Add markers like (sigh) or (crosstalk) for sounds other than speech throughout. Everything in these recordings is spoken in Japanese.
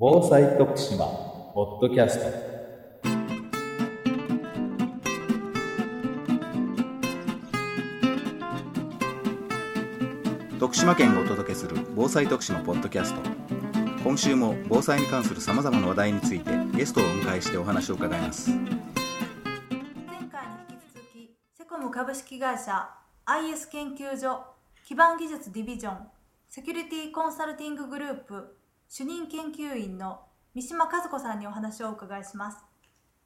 防災徳島ポッドキャスト。徳島県がお届けする防災徳島ポッドキャスト。今週も防災に関するさまざまな話題についてゲストをお迎えしてお話を伺います。前回に引き続きセコム株式会社 IS 研究所基盤技術ディビジョンセキュリティコンサルティンググループ主任研究員の三島和子さんにお話をお伺いします。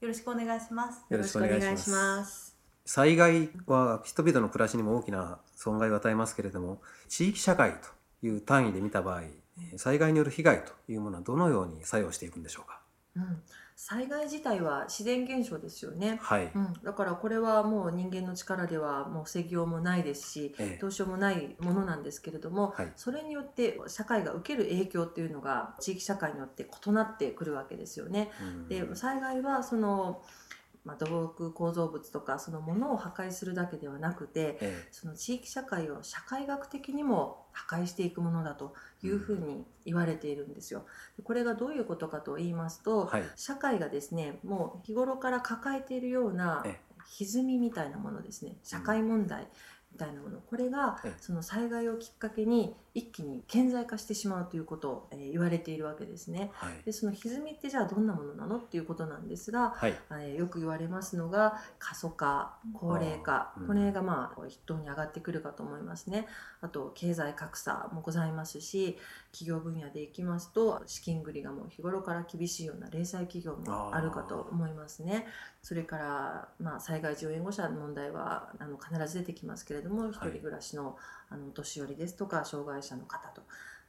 よろしくお願いします。よろしくお願いします。す。災害は人々の暮らしにも大きな損害を与えますけれども地域社会という単位で見た場合えー災害による被害というものはどのように作用していくんでしょうか？うん、災害自体は自然現象ですよね。はい、うん、だからこれはもう人間の力ではもう防ぎようもないですし、ええ。どうしようもないものなんですけれども、はい。それによって社会が受ける影響っていうのが地域社会によって異なってくるわけですよね。うん。で災害はその、まあ、土木構造物とかそのものを破壊するだけではなくてえその地域社会を社会学的にも破壊していくものだというふうに言われているんですよ。でこれがどういうことかと言いますと、えはい。社会がですねもう日頃から抱えているようなえ。歪みみたいなものですね。社会問題みたいなもの。これがええ。その災害をきっかけに一気に顕在化してしまうということを、えー言われているわけですね。はい。でその歪みってじゃあどんなものなのっていうことなんですが、はい。えーよく言われますのが過疎化高齢化。うん。これがまあ筆頭に上がってくるかと思いますね。あと経済格差もございますし企業分野でいきますと資金繰りがもう日頃から厳しいような零細企業もあるかと思いますね。それから、まあ、災害時援護者の問題はあの必ず出てきますけれども一人暮らしのあのお年寄りですとか障害者の方と。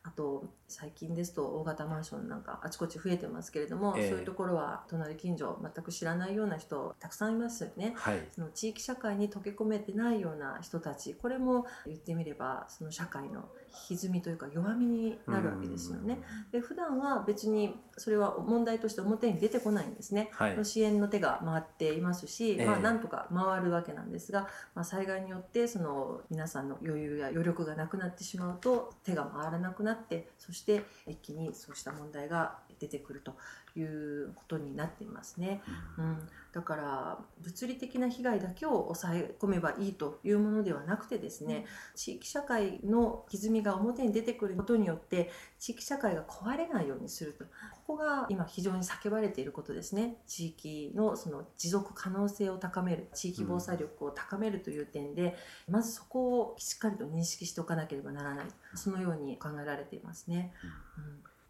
あと最近ですと大型マンションなんかあちこち増えてますけれども、ええ。そういうところは隣近所全く知らないような人たくさんいますよね。はい。その地域社会に溶け込めてないような人たちこれも言ってみればその社会の歪みというか弱みになるわけですよね。で普段は別にそれは問題として表に出てこないんですね。はい支援の手が回っていますし、まあ、ええなんとか回るわけなんですが、まあ、災害によってその皆さんの余裕や余力がなくなってしまうと手が回らなくなってそして一気にそうした問題が出てくるということになっていますね。うん、だから物理的な被害だけを抑え込めばいいというものではなくてですね、地域社会の歪みが表に出てくることによって地域社会が壊れないようにすると。ここが今非常に叫ばれていることですね。地域のその持続可能性を高める地域防災力を高めるという点で、まずそこをしっかりと認識しておかなければならない。そのように考えられていますね。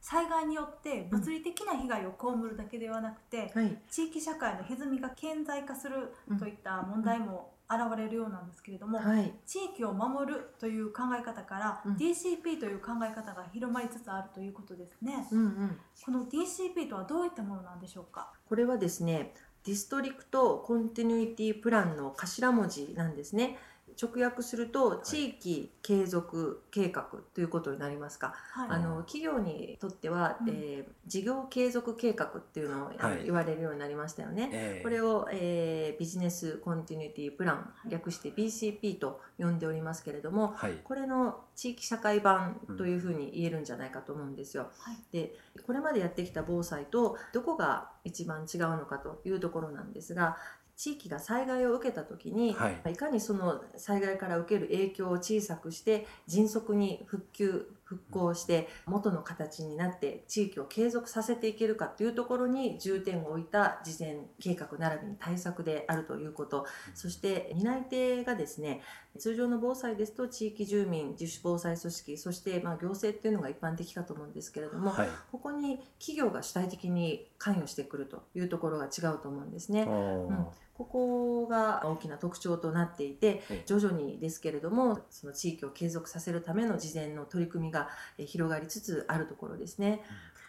災害によって物理的な被害を被るだけではなくて、うん。はい。地域社会の歪みが顕在化するといった問題も現れるようなんですけれども、はい。地域を守るという考え方から、うん。DCP という考え方が広まりつつあるということですね。うんうん。この DCP とはどういったものなんでしょうか？これはですね district continuity plan の頭文字なんですね直訳すると地域継続計画ということになりますか、はい。あの企業にとっては、うん。えー事業継続計画っていうのを、言われるようになりましたよね。ええ。これを、えー business continuity plan 略して BCP と呼んでおりますけれどもはい。これの地域社会版というふうに言えるんじゃないかと思うんですよ。はい。でこれまでやってきた防災とどこが一番違うのかというところなんですが地域が災害を受けた時に、はい。いかにその災害から受ける影響を小さくして迅速に復旧復興して元の形になって地域を継続させていけるかというところに重点を置いた事前計画並びに対策であるということ。そして担い手がですね通常の防災ですと地域住民自主防災組織そしてまあ行政っていうのが一般的かと思うんですけれども、はい。ここに企業が主体的に関与してくるというところが違うと思うんですね。うんここが大きな特徴となっていてええ。徐々にですけれどもその地域を継続させるための事前の取り組みがえ広がりつつあるところですね。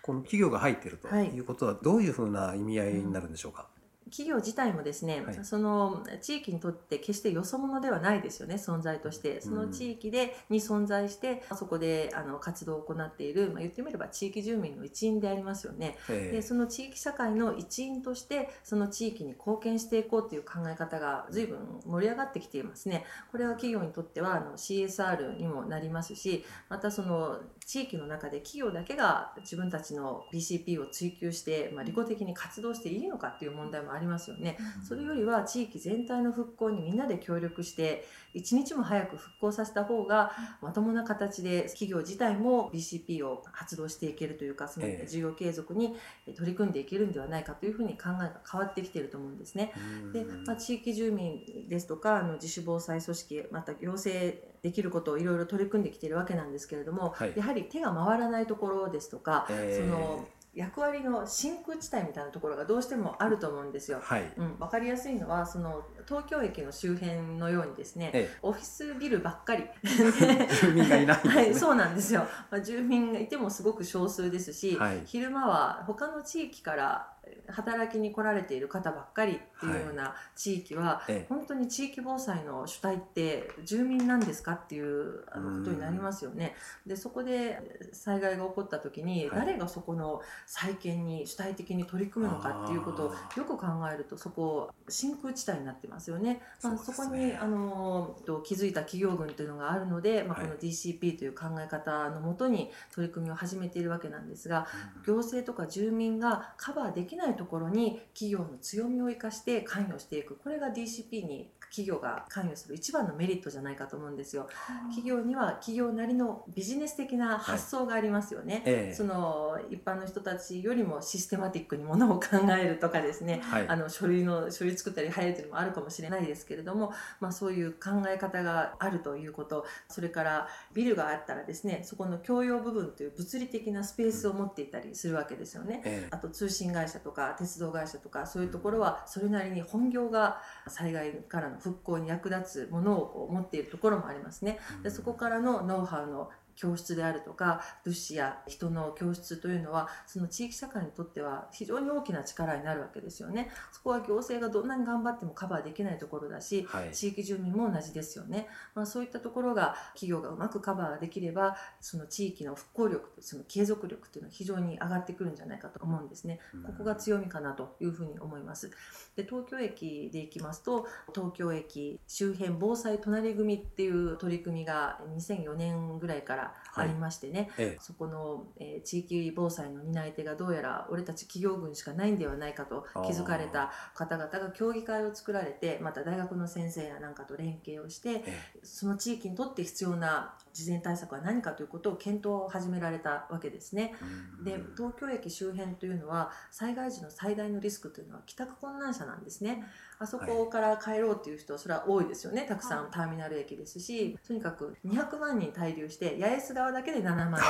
この企業が入っているとはいいうことはどういうふうな意味合いになるんでしょうか、企業自体もですね、はい。その地域にとって決してよそ者ではないですよね存在として。その地域でに存在してそこであの活動を行っている、まあ、言ってみれば地域住民の一員でありますよね。えでその地域社会の一員としてその地域に貢献していこうという考え方が随分盛り上がってきていますね。これは企業にとってはあの CSR にもなりますしまたその地域の中で企業だけが自分たちの BCP を追求して、まあ、利己的に活動していいのかっていう問題もありますよね。それよりは地域全体の復興にみんなで協力して一日も早く復興させた方がまともな形で企業自体も BCP を発動していけるというかそのええ事業継続に取り組んでいけるんではないかというふうに考えが変わってきていると思うんですね。で、まあ、地域住民ですとかあの自主防災組織また行政できることをいろいろ取り組んできているわけなんですけれども、はい。やはり手が回らないところですとか、ええ。その役割の真空地帯みたいなところがどうしてもあると思うんですよ。はい。うん、分かりやすいのはその東京駅の周辺のようにですね、えオフィスビルばっかり。え (laughs) 住民がいないね、はい、そうなんですよ、まあ、住民がいてもすごく少数ですし、はい。昼間は他の地域から働きに来られている方ばっかりっていうような地域は、ええ。本当に地域防災の主体って住民なんですかっていうあのことになりますよね。でそこで災害が起こった時に、はい。誰がそこの再建に主体的に取り組むのかっていうことをよく考えるとそこ真空地帯になってますよね。まあ、そね。こにあのと気づいた企業群というのがあるので、まあ、はい。この DCP という考え方のもとに取り組みを始めているわけなんですが行政とか住民がカバーできないところに企業の強みを生かして関与していく。これが DCP に企業が関与する一番のメリットじゃないかと思うんですよ。企業には企業なりのビジネス的な発想がありますよね。ええ。その一般の人たちよりもシステマティックにものを考えるとかですね、はい。あの書類の書類作ったり早いというのもあるかもしれないですけれども、まあ、そういう考え方があるということ。それからビルがあったらですねそこの共用部分という物理的なスペースを持っていたりするわけですよね。ええ。あと通信会社とか鉄道会社とかそういうところはそれなりに本業が災害からの復興に役立つものをこう持っているところもありますね。でそこからのノウハウの教室であるとか物資や人の教室というのはその地域社会にとっては非常に大きな力になるわけですよね。そこは行政がどんなに頑張ってもカバーできないところだしはい。地域住民も同じですよね、まあ、そういったところが企業がうまくカバーできればその地域の復興力その継続力っていうのは非常に上がってくるんじゃないかと思うんですね。ここが強みかなというふうに思います。で東京駅で行きますと東京駅周辺防災隣組っていう取り組みが2004年ぐらいからありましてね、ええ。そこの、えー地域防災の担い手がどうやら俺たち企業群しかないんではないかと気づかれた方々が協議会を作られてまた大学の先生やなんかと連携をしてえその地域にとって必要な事前対策は何かということを検討を始められたわけですね。えで東京駅周辺というのは災害時の最大のリスクというのは帰宅困難者なんですね。あそこから帰ろうっていう人はそれは多いですよね。たくさんターミナル駅ですしとにかく200万人滞留して八重洲側だけで7万人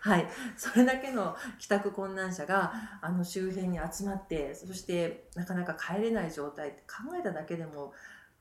はい。それだけの帰宅困難者があの周辺に集まってそしてなかなか帰れない状態って考えただけでも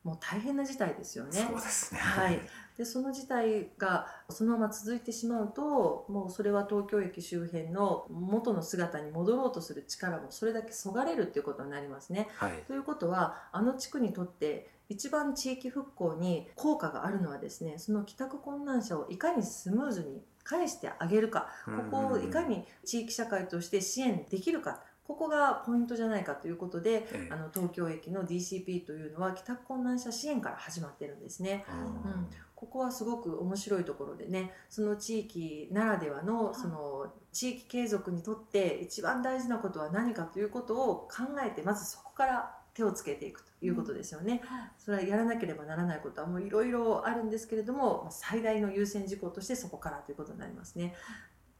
もう大変な事態ですよね。そうですね。はい、でその事態がそのまま続いてしまうともうそれは東京駅周辺の元の姿に戻ろうとする力もそれだけそがれるっていうことになりますね。はい。ということはあの地区にとって一番地域復興に効果があるのはですねその帰宅困難者をいかにスムーズに返してあげるか。ここをいかに地域社会として支援できるかここがポイントじゃないかということでええあの東京駅の DCP というのは帰宅困難者支援から始まってるんですね。うんここはすごく面白いところでねその地域ならではのその地域継続にとって一番大事なことは何かということを考えてまずそこから手をつけていくということですよね。それはやらなければならないことはもういろいろあるんですけれども最大の優先事項としてそこからということになりますね。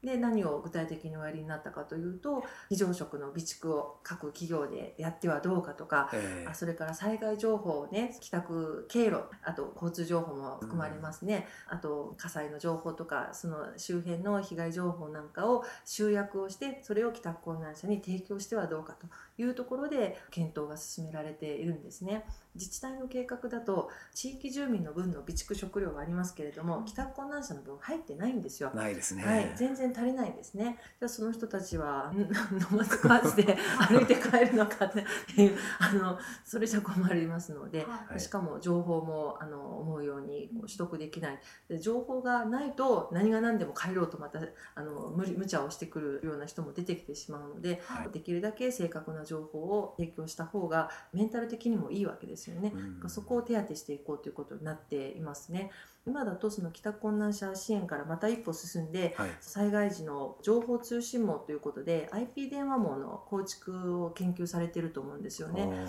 で何を具体的におやりになったかというと非常食の備蓄を各企業でやってはどうかとかええ。あそれから災害情報ね帰宅経路あと交通情報も含まれますね、あと火災の情報とかその周辺の被害情報なんかを集約をしてそれを帰宅困難者に提供してはどうかというところで検討が進められているんですね。自治体の計画だと地域住民の分の備蓄食料がありますけれども帰宅困難者の分入ってないんですよ。ないですね。はい、全然足りないんですね。じゃあその人たちはん (laughs) 飲まず食わずで歩いて帰るのかっていうあのそれじゃ困りますので、はい。しかも情報もあの思うようにこう取得できない。で情報がないと何が何でも帰ろうとまたあの無理無茶をしてくるような人も出てきてしまうので、はい。できるだけ正確な情報を提供した方がメンタル的にもいいわけですよね。うんそこを手当てしていこうということになっていますね。今だとその帰宅困難者支援からまた一歩進んではい。災害時の情報通信網ということで IP 電話網の構築を研究されていると思うんですよね。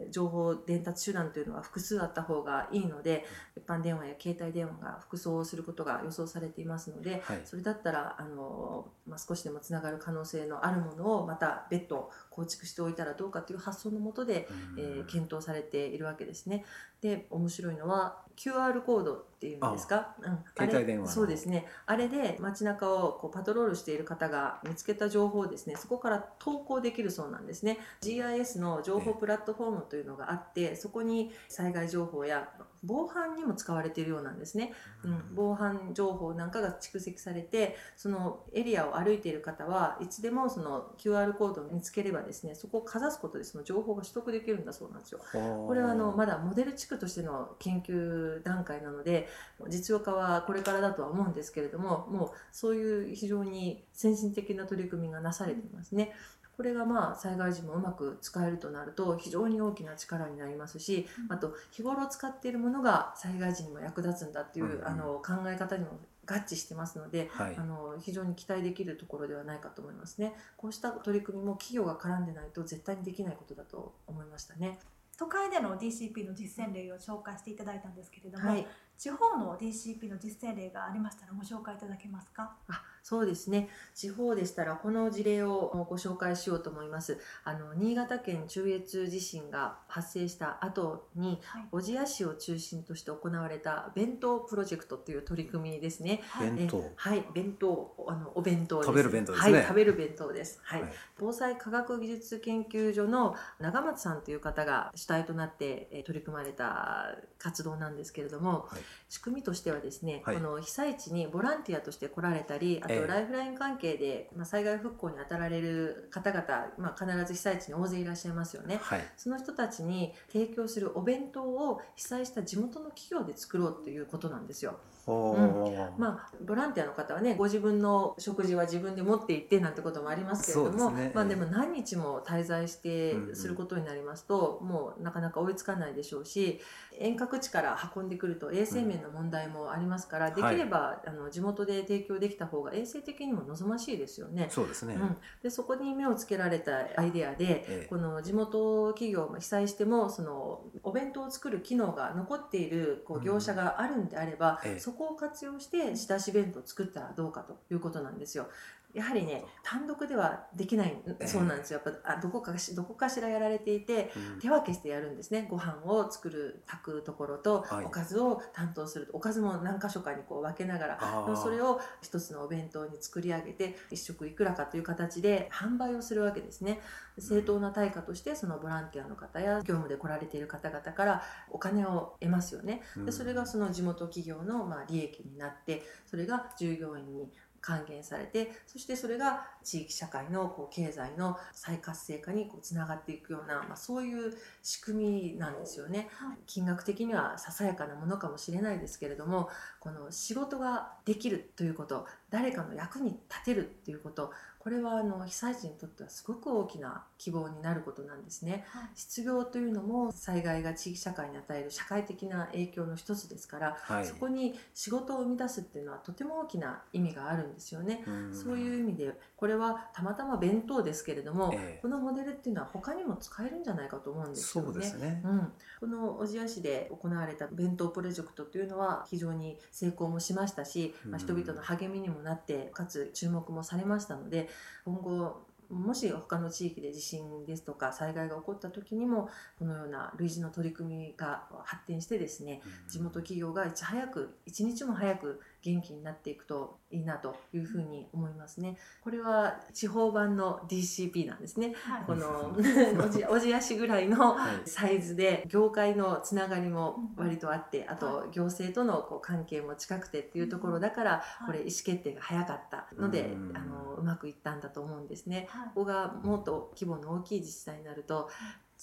うん、情報伝達手段というのは複数あった方がいいので一般電話や携帯電話が複装することが予想されていますのではい。それだったらあの、まあ、少しでもつながる可能性のあるものをまた別途構築しておいたらどうかという発想のもとで、えー検討されているわけですね。で面白いのは QR コードっていうんですか、うん、あれ携帯電話の。そうですね。あれで街中をこうパトロールしている方が見つけた情報をですねそこから投稿できるそうなんですね。GIS の情報プラットフォームというのがあってそこに災害情報や防犯にも使われているようなんですね、うん、防犯情報なんかが蓄積されてそのエリアを歩いている方はいつでもその QR コードを見つければですねそこをかざすことでその情報が取得できるんだそうなんですよ。ここれはあのまだモデル地区としての研究段階なので実用化はこれからだとは思うんですけれどももうそういう非常に先進的な取り組みがなされていますね。これがまあ災害時もうまく使えるとなると非常に大きな力になりますしあと日頃使っているものが災害時にも役立つんだっていう、あの考え方にも合致してますのではいあの非常に期待できるところではないかと思いますね。こうした取り組みも企業が絡んでないと絶対にできないことだと思いましたね。都会での DCP の実践例を紹介していただいたんですけれども、はい、地方の DCP の実践例がありましたらご紹介いただけますか？あそうですね。地方でしたらこの事例をご紹介しようと思います。あの新潟県中越地震が発生した後にはい。小千谷市を中心として行われた弁当プロジェクトという取り組みですね。弁当。えはい弁当あのお弁当です。食べる弁当ですね。はい食べる弁当です。はい、はい。防災科学技術研究所の長松さんという方が主体となってえー取り組まれた活動なんですけれども、はい仕組みとしてはですね、はい。この被災地にボランティアとして来られたりあええ。とライフライン関係で、まあ、災害復興に当たられる方々、まあ、必ず被災地に大勢いらっしゃいますよね。はい。その人たちに提供するお弁当を被災した地元の企業で作ろうということなんですよ。おー。まあ、ボランティアの方はねご自分の食事は自分で持って行ってなんてこともありますけれども、ね。まあ、でも何日も滞在してうんうん。することになりますと、もうなかなか追いつかないでしょうし遠隔地から運んでくると衛生面の問題もありますから、できれば、あの地元で提供できた方が衛生的にも望ましいですよね。そうですね、うん、でそこに目をつけられたアイデアで、ええ。この地元企業も被災してもそのお弁当を作る機能が残っているこううん。業者があるんであれば、ええ。そこを活用して仕出し弁当を作ったらどうかということなんですよ。やはりね単独ではできない、えそうなんですよ。やっぱあどこかしどこかしらやられていてうん。手分けしてやるんですね。ご飯を作る炊くところと、はい。おかずを担当するおかずも何箇所かにこう分けながらそれを一つのお弁当に作り上げて一食いくらかという形で販売をするわけですね。正当な対価としてそのボランティアの方や業務で来られている方々からお金を得ますよね。うん。でそれがその地元企業のまあ利益になってそれが従業員に還元されてそしてそれが地域社会のこう経済の再活性化にこうつながっていくような、まあ、そういう仕組みなんですよね。はい金額的にはささやかなものかもしれないですけれどもこの仕事ができるということ誰かの役に立てるっていうことこれはあの被災地にとってはすごく大きな希望になることなんですね。はい失業というのも災害が地域社会に与える社会的な影響の一つですから、はいそこに仕事を生み出すっていうのはとても大きな意味があるんですよね。うんそういう意味でこれはたまたま弁当ですけれども、ええこのモデルっていうのは他にも使えるんじゃないかと思うんですよね。そうですね、うん、この小千谷市で行われた弁当プロジェクトというのは非常に成功もしましたし、まあ、うん人々の励みにもなってかつ注目もされましたので今後もし他の地域で地震ですとか災害が起こった時にもこのような類似の取り組みが発展してですね地元企業がいち早く一日も早く元気になっていくといいなというふうに思いますね。これは地方版の DCP なんですね。はい。この (laughs) おじおじ足ぐらいのはい。サイズで業界のつながりも割とあってあと行政とのこう関係も近くてっていうところだからい。これ意思決定が早かったのでうんあのうまくいったんだと思うんですね。はい。ここがもっと規模の大きい自治体になると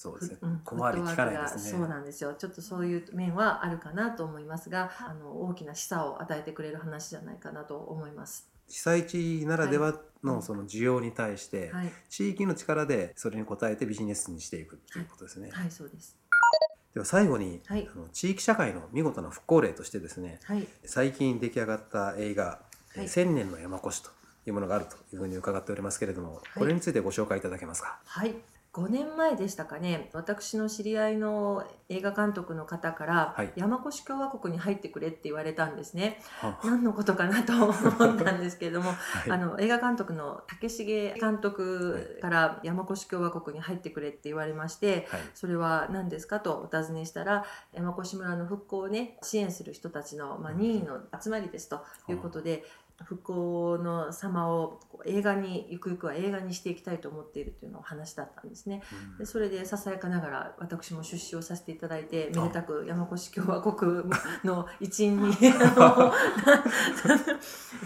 そうですね。うん小回り効かないですね。そうなんですよ。ちょっとそういう面はあるかなと思いますがはいあの大きな示唆を与えてくれる話じゃないかなと思います。被災地ならでははい。のその需要に対してはい、地域の力でそれに応えてビジネスにしていくということですね。はい、そうです。では最後に、はい。あの地域社会の見事な復興例としてですねはい、最近出来上がった映画「はい。千年の山越し」というものがあるというふうに伺っておりますけれども、これについてご紹介いただけますか？はい。5年前でしたかね。私の知り合いの映画監督の方から、はい。山越共和国に入ってくれって言われたんですね。は何のことかなと思ったんですけれどもはい。あの映画監督の竹重監督から山越共和国に入ってくれって言われましてはい。それは何ですかとお尋ねしたら山越村の復興をね支援する人たちの、まあ、任意の集まりですということで、復興の様を映画にゆくゆくは映画にしていきたいと思っているというのを話だったんですね。でそれでささやかながら私も出資をさせていただいてめでたく山越共和国の一員に (laughs) あの (laughs)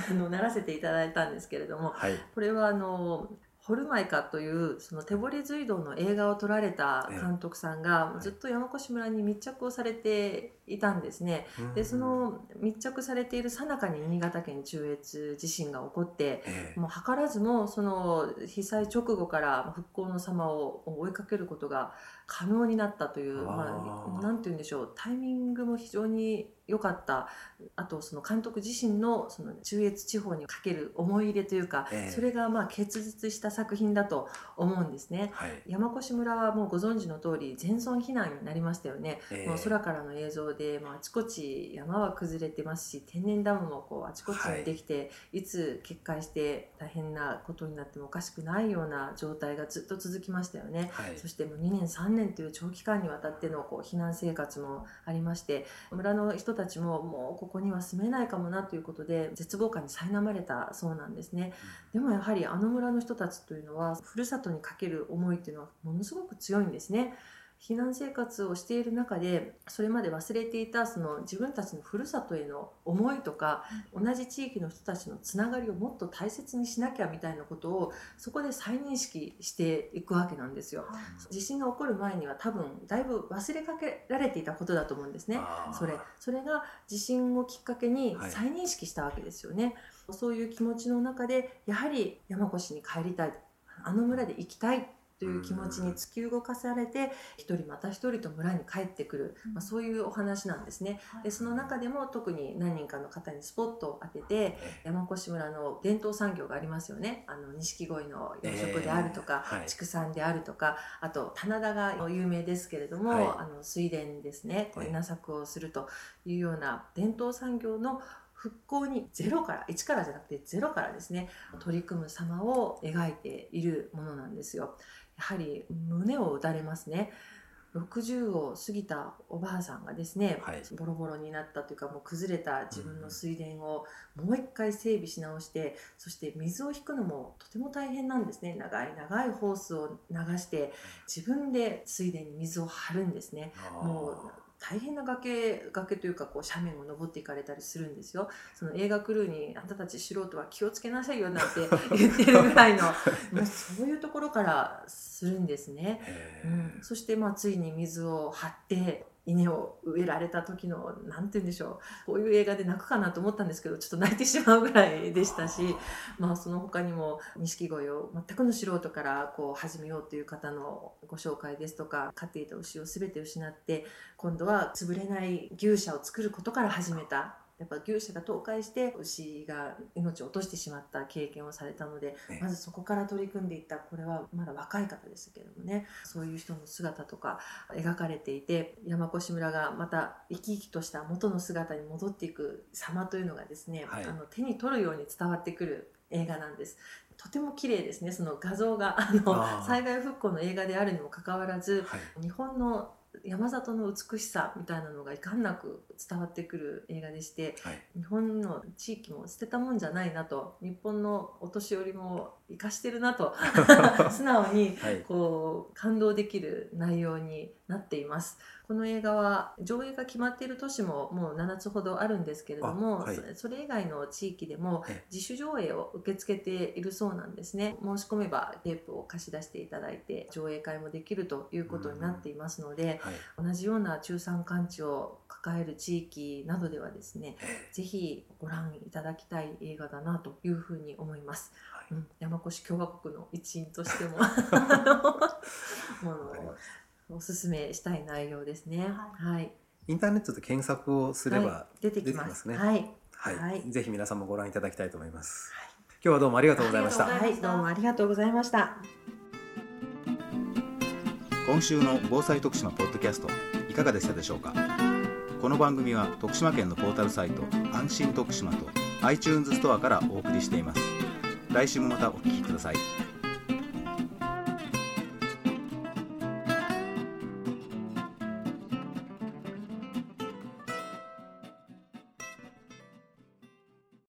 あのならせていただいたんですけれどもはい。これはあのホルマイカというその手掘り隧道の映画を撮られた監督さんがえずっと山越村に密着をされていたんですね。でその密着されている最中に新潟県中越地震が起こってええ。もう図らずもその被災直後から復興の様を追いかけることが可能になったというまあ、なんて言うんでしょう。タイミングも非常に良かったあとその監督自身のその中越地方にかける思い入れというか、ええそれがまあ結実した作品だと思うんですね。はい山越村はもうご存知の通り全村避難になりましたよね。ええもう空からの映像で、まあ、あちこち山は崩れてますし天然ダムもこうあちこちにできて、い、つ決壊して大変なことになってもおかしくないような状態がずっと続きましたよね。はいそしてもう2年3年という長期間にわたってのこう避難生活もありまして村の人たちももうここには住めないかもなということで絶望感に苛まれたそうなんですね。でもやはりあの村の人たちというのはふるさとにかける思いっていうのはものすごく強いんですね。避難生活をしている中でそれまで忘れていたその自分たちのふるさとへの思いとか同じ地域の人たちのつながりをもっと大切にしなきゃみたいなことをそこで再認識していくわけなんですよ。地震が起こる前には多分だいぶ忘れかけられていたことだと思うんですね。それ。それが地震をきっかけにはい。再認識したわけですよね、そういう気持ちの中でやはり山越に帰りたい。あの村で生きたいという気持ちに突き動かされて一人また一人と村に帰ってくる、まあ、そういうお話なんですね。でその中でも特に何人かの方にスポットを当てて山越村の伝統産業がありますよね。あの錦鯉の養殖であるとか、えーはい。畜産であるとかあと棚田が有名ですけれども、はい。あの水田ですね。こうええ稲作をするというような伝統産業の復興にゼロから1からじゃなくてゼロからですね取り組む様を描いているものなんですよ。やはり胸を打たれますね。60を過ぎたおばあさんがですね、はい。ボロボロになったというかもう崩れた自分の水田をもう一回整備し直してそして水を引くのもとても大変なんですね。長い長いホースを流して自分で水田に水を張るんですね。もう大変な崖崖というかこう斜面を登っていかれたりするんですよ。その映画クルーに「あんたたち素人は気をつけなさいよ」なんて (laughs) 言ってるぐらいのもうそういうところからするんですね。えうん、そしてまあついに水を張って稲を植えられた時のなんて言うんでしょうこういう映画で泣くかなと思ったんですけどちょっと泣いてしまうぐらいでしたし、まあ、その他にも錦鯉を全くの素人からこう始めようという方のご紹介ですとか飼っていた牛を全て失って今度は潰れない牛舎を作ることから始めた。やっぱ牛舎が倒壊して牛が命を落としてしまった経験をされたのでええ。まずそこから取り組んでいったこれはまだ若い方ですけどもね。そういう人の姿とか描かれていて山越村がまた生き生きとした元の姿に戻っていく様というのがですね、はい。あの手に取るように伝わってくる映画なんです。とても綺麗ですね。その画像があの災害復興の映画であるにもかかわらずはい。日本の山里の美しさみたいなのがいかんなく伝わってくる映画でしてはい日本の地域も捨てたもんじゃないなと日本のお年寄りも生かしてるなと (laughs) 素直にはいこう感動できる内容になっています。この映画は上映が決まっている都市ももう7つほどあるんですけれども、あはい。そそれ以外の地域でもえ自主上映を受け付けているそうなんですね。申し込めばテープを貸し出していただいて上映会もできるということになっていますので、はい同じような中山間地を抱える地域などではですねぜひご覧いただきたい映画だなというふうに思います。はい。うん、山越共和国の一員としても (laughs) (laughs) もうおすすめしたい内容ですね。はい、インターネットで検索をすれば、はい。出てきます。ね。はい、はい。はい。ぜひ皆さんもご覧いただきたいと思います、今日はどうもありがとうございました。はい、どうもありがとうございました。今週の防災徳島ポッドキャストいかがでしたでしょうか？この番組は徳島県のポータルサイト安心徳島と iTunes ストアからお送りしています。来週もまたお聞きください